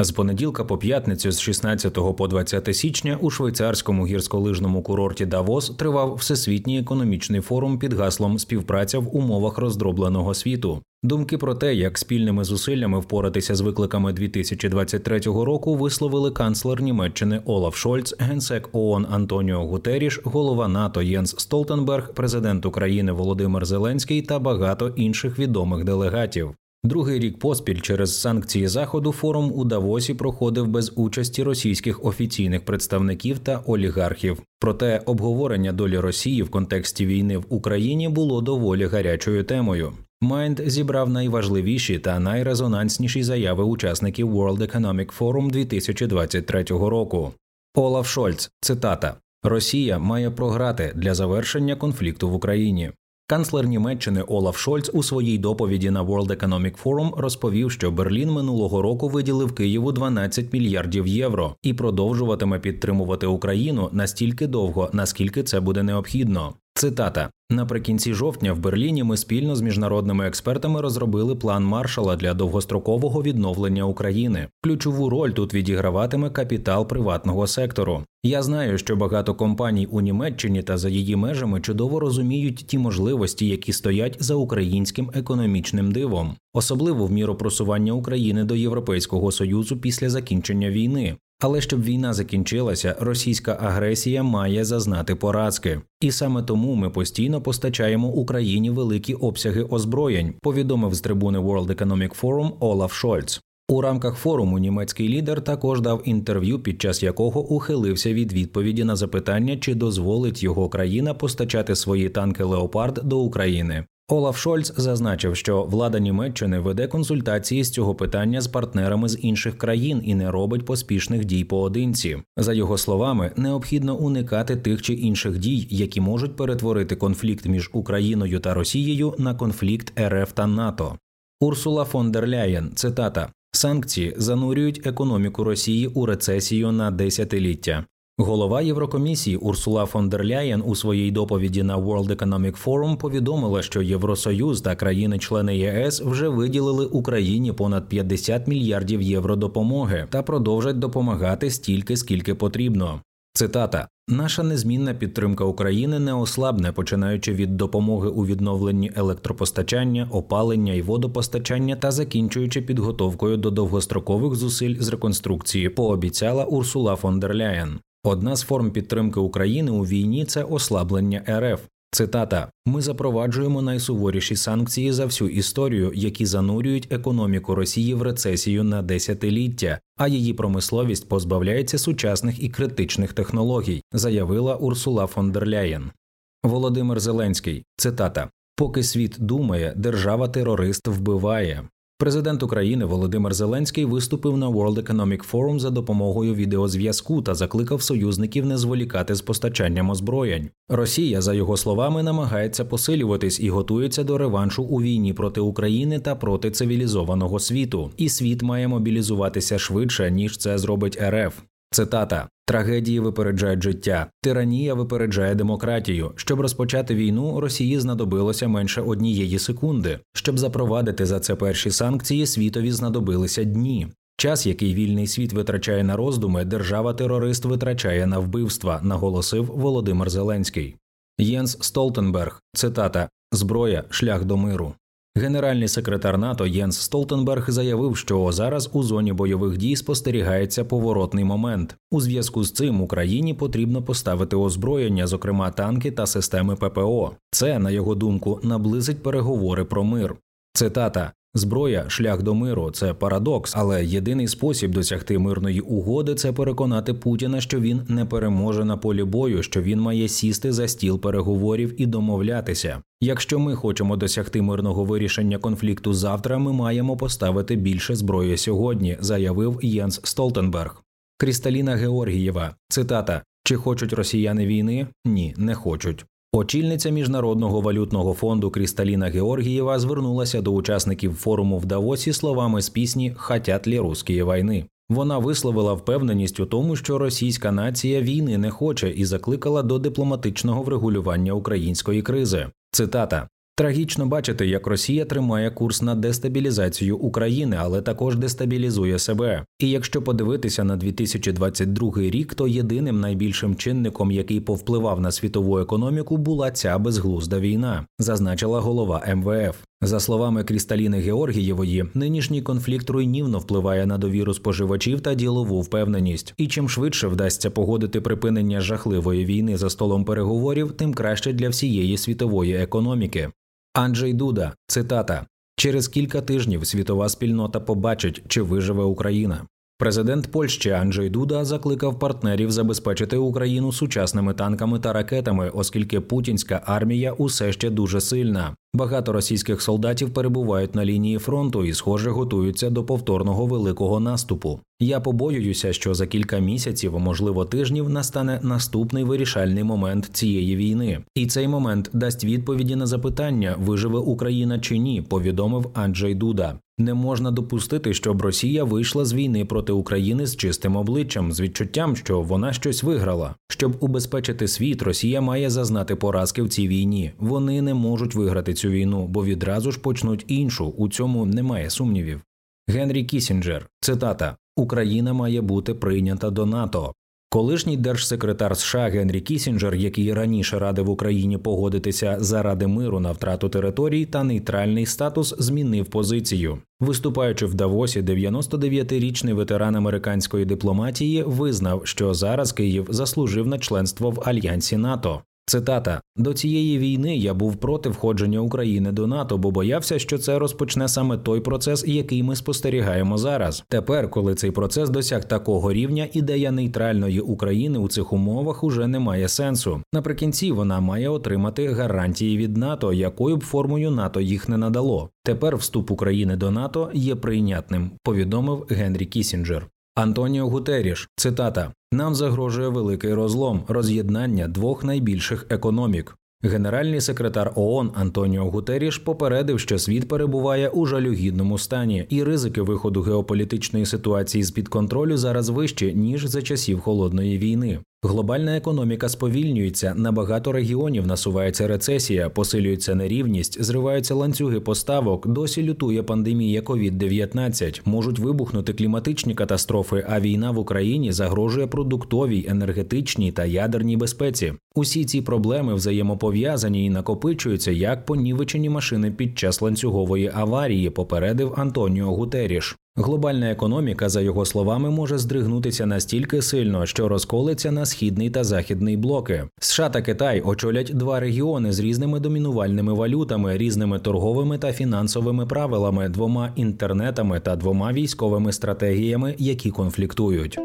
З понеділка по п'ятницю з 16 по 20 січня у швейцарському гірськолижному курорті Давос тривав всесвітній економічний форум під гаслом Співпраця в умовах роздробленого світу. Думки про те, як спільними зусиллями впоратися з викликами 2023 року, висловили канцлер Німеччини Олаф Шольц, генсек ООН Антоніо Гутеріш, голова НАТО Єнс Столтенберг, президент України Володимир Зеленський та багато інших відомих делегатів. Другий рік поспіль через санкції заходу форум у Давосі проходив без участі російських офіційних представників та олігархів. Проте обговорення долі Росії в контексті війни в Україні було доволі гарячою темою. Майнд зібрав найважливіші та найрезонансніші заяви учасників World Economic Forum 2023 року. Олаф Шольц, цитата: Росія має програти для завершення конфлікту в Україні. Канцлер Німеччини Олаф Шольц у своїй доповіді на World Economic Forum розповів, що Берлін минулого року виділив Києву 12 мільярдів євро і продовжуватиме підтримувати Україну настільки довго, наскільки це буде необхідно. Цитата наприкінці жовтня в Берліні ми спільно з міжнародними експертами розробили план маршала для довгострокового відновлення України. Ключову роль тут відіграватиме капітал приватного сектору. Я знаю, що багато компаній у Німеччині та за її межами чудово розуміють ті можливості, які стоять за українським економічним дивом, особливо в міру просування України до Європейського союзу після закінчення війни. Але щоб війна закінчилася, російська агресія має зазнати поразки, і саме тому ми постійно постачаємо Україні великі обсяги озброєнь. Повідомив з трибуни World Economic Forum Олаф Шольц. У рамках форуму німецький лідер також дав інтерв'ю, під час якого ухилився від відповіді на запитання, чи дозволить його країна постачати свої танки Леопард до України. Олаф Шольц зазначив, що влада Німеччини веде консультації з цього питання з партнерами з інших країн і не робить поспішних дій поодинці. За його словами, необхідно уникати тих чи інших дій, які можуть перетворити конфлікт між Україною та Росією на конфлікт РФ та НАТО. Урсула фон дер Ляєн, цитата. Санкції занурюють економіку Росії у рецесію на десятиліття. Голова Єврокомісії Урсула фон дер Ляєн у своїй доповіді на World Economic Forum повідомила, що Євросоюз та країни-члени ЄС вже виділили Україні понад 50 мільярдів євро допомоги та продовжать допомагати стільки, скільки потрібно. Цитата: наша незмінна підтримка України не ослабне, починаючи від допомоги у відновленні електропостачання, опалення і водопостачання та закінчуючи підготовкою до довгострокових зусиль з реконструкції, пообіцяла Урсула фон дер Ляєн. Одна з форм підтримки України у війні це ослаблення РФ. Цитата: ми запроваджуємо найсуворіші санкції за всю історію, які занурюють економіку Росії в рецесію на десятиліття, а її промисловість позбавляється сучасних і критичних технологій, заявила Урсула фон дер Ляєн. Володимир Зеленський. Цитата: Поки світ думає, держава терорист вбиває. Президент України Володимир Зеленський виступив на World Economic Forum за допомогою відеозв'язку та закликав союзників не зволікати з постачанням озброєнь. Росія, за його словами, намагається посилюватись і готується до реваншу у війні проти України та проти цивілізованого світу. І світ має мобілізуватися швидше ніж це зробить РФ. Цитата трагедії випереджають життя, тиранія випереджає демократію. Щоб розпочати війну, Росії знадобилося менше однієї секунди. Щоб запровадити за це перші санкції, світові знадобилися дні. Час, який вільний світ витрачає на роздуми, держава-терорист витрачає на вбивства, наголосив Володимир Зеленський. Єнс Столтенберг, цитата зброя, шлях до миру. Генеральний секретар НАТО Єнс Столтенберг заявив, що зараз у зоні бойових дій спостерігається поворотний момент. У зв'язку з цим Україні потрібно поставити озброєння, зокрема танки та системи ППО. Це, на його думку, наблизить переговори про мир. Цитата Зброя, шлях до миру це парадокс, але єдиний спосіб досягти мирної угоди це переконати Путіна, що він не переможе на полі бою, що він має сісти за стіл переговорів і домовлятися. Якщо ми хочемо досягти мирного вирішення конфлікту завтра, ми маємо поставити більше зброї сьогодні, заявив Єнс Столтенберг. Крісталіна Георгієва, цитата: чи хочуть росіяни війни? Ні, не хочуть. Очільниця міжнародного валютного фонду Крісталіна Георгієва звернулася до учасників форуму в Давосі словами з пісні «Хотят лі русські війни. Вона висловила впевненість у тому, що російська нація війни не хоче і закликала до дипломатичного врегулювання української кризи. Цитата. Трагічно бачити, як Росія тримає курс на дестабілізацію України, але також дестабілізує себе. І якщо подивитися на 2022 рік, то єдиним найбільшим чинником, який повпливав на світову економіку, була ця безглузда війна, зазначила голова МВФ. За словами Крісталіни Георгієвої, нинішній конфлікт руйнівно впливає на довіру споживачів та ділову впевненість. І чим швидше вдасться погодити припинення жахливої війни за столом переговорів, тим краще для всієї світової економіки. Анджей Дуда, цитата: через кілька тижнів світова спільнота побачить, чи виживе Україна. Президент Польщі Анджей Дуда закликав партнерів забезпечити Україну сучасними танками та ракетами, оскільки путінська армія усе ще дуже сильна. Багато російських солдатів перебувають на лінії фронту і, схоже, готуються до повторного великого наступу. Я побоююся, що за кілька місяців, можливо, тижнів, настане наступний вирішальний момент цієї війни, і цей момент дасть відповіді на запитання, виживе Україна чи ні, повідомив Анджей Дуда. Не можна допустити, щоб Росія вийшла з війни проти України з чистим обличчям, з відчуттям, що вона щось виграла. Щоб убезпечити світ, Росія має зазнати поразки в цій війні. Вони не можуть виграти цю війну, бо відразу ж почнуть іншу. У цьому немає сумнівів. Генрі Кісінджер, цитата: Україна має бути прийнята до НАТО. Колишній держсекретар США Генрі Кісінджер, який раніше радив Україні погодитися заради миру на втрату територій та нейтральний статус, змінив позицію. Виступаючи в Давосі, 99-річний ветеран американської дипломатії визнав, що зараз Київ заслужив на членство в альянсі НАТО. Цитата до цієї війни я був проти входження України до НАТО, бо боявся, що це розпочне саме той процес, який ми спостерігаємо зараз. Тепер, коли цей процес досяг такого рівня, ідея нейтральної України у цих умовах уже не має сенсу. Наприкінці вона має отримати гарантії від НАТО, якою б формою НАТО їх не надало. Тепер вступ України до НАТО є прийнятним. Повідомив Генрі Кісінджер. Антоніо Гутеріш, цитата: нам загрожує великий розлом, роз'єднання двох найбільших економік. Генеральний секретар ООН Антоніо Гутеріш попередив, що світ перебуває у жалюгідному стані, і ризики виходу геополітичної ситуації з під контролю зараз вищі ніж за часів холодної війни. Глобальна економіка сповільнюється, на багато регіонів насувається рецесія, посилюється нерівність, зриваються ланцюги поставок. Досі лютує пандемія COVID-19, можуть вибухнути кліматичні катастрофи. А війна в Україні загрожує продуктовій, енергетичній та ядерній безпеці. Усі ці проблеми взаємопов'язані і накопичуються як понівечені машини під час ланцюгової аварії. Попередив Антоніо Гутеріш. Глобальна економіка, за його словами, може здригнутися настільки сильно, що розколиться на східний та західний блоки. США та Китай очолять два регіони з різними домінувальними валютами, різними торговими та фінансовими правилами, двома інтернетами та двома військовими стратегіями, які конфліктують.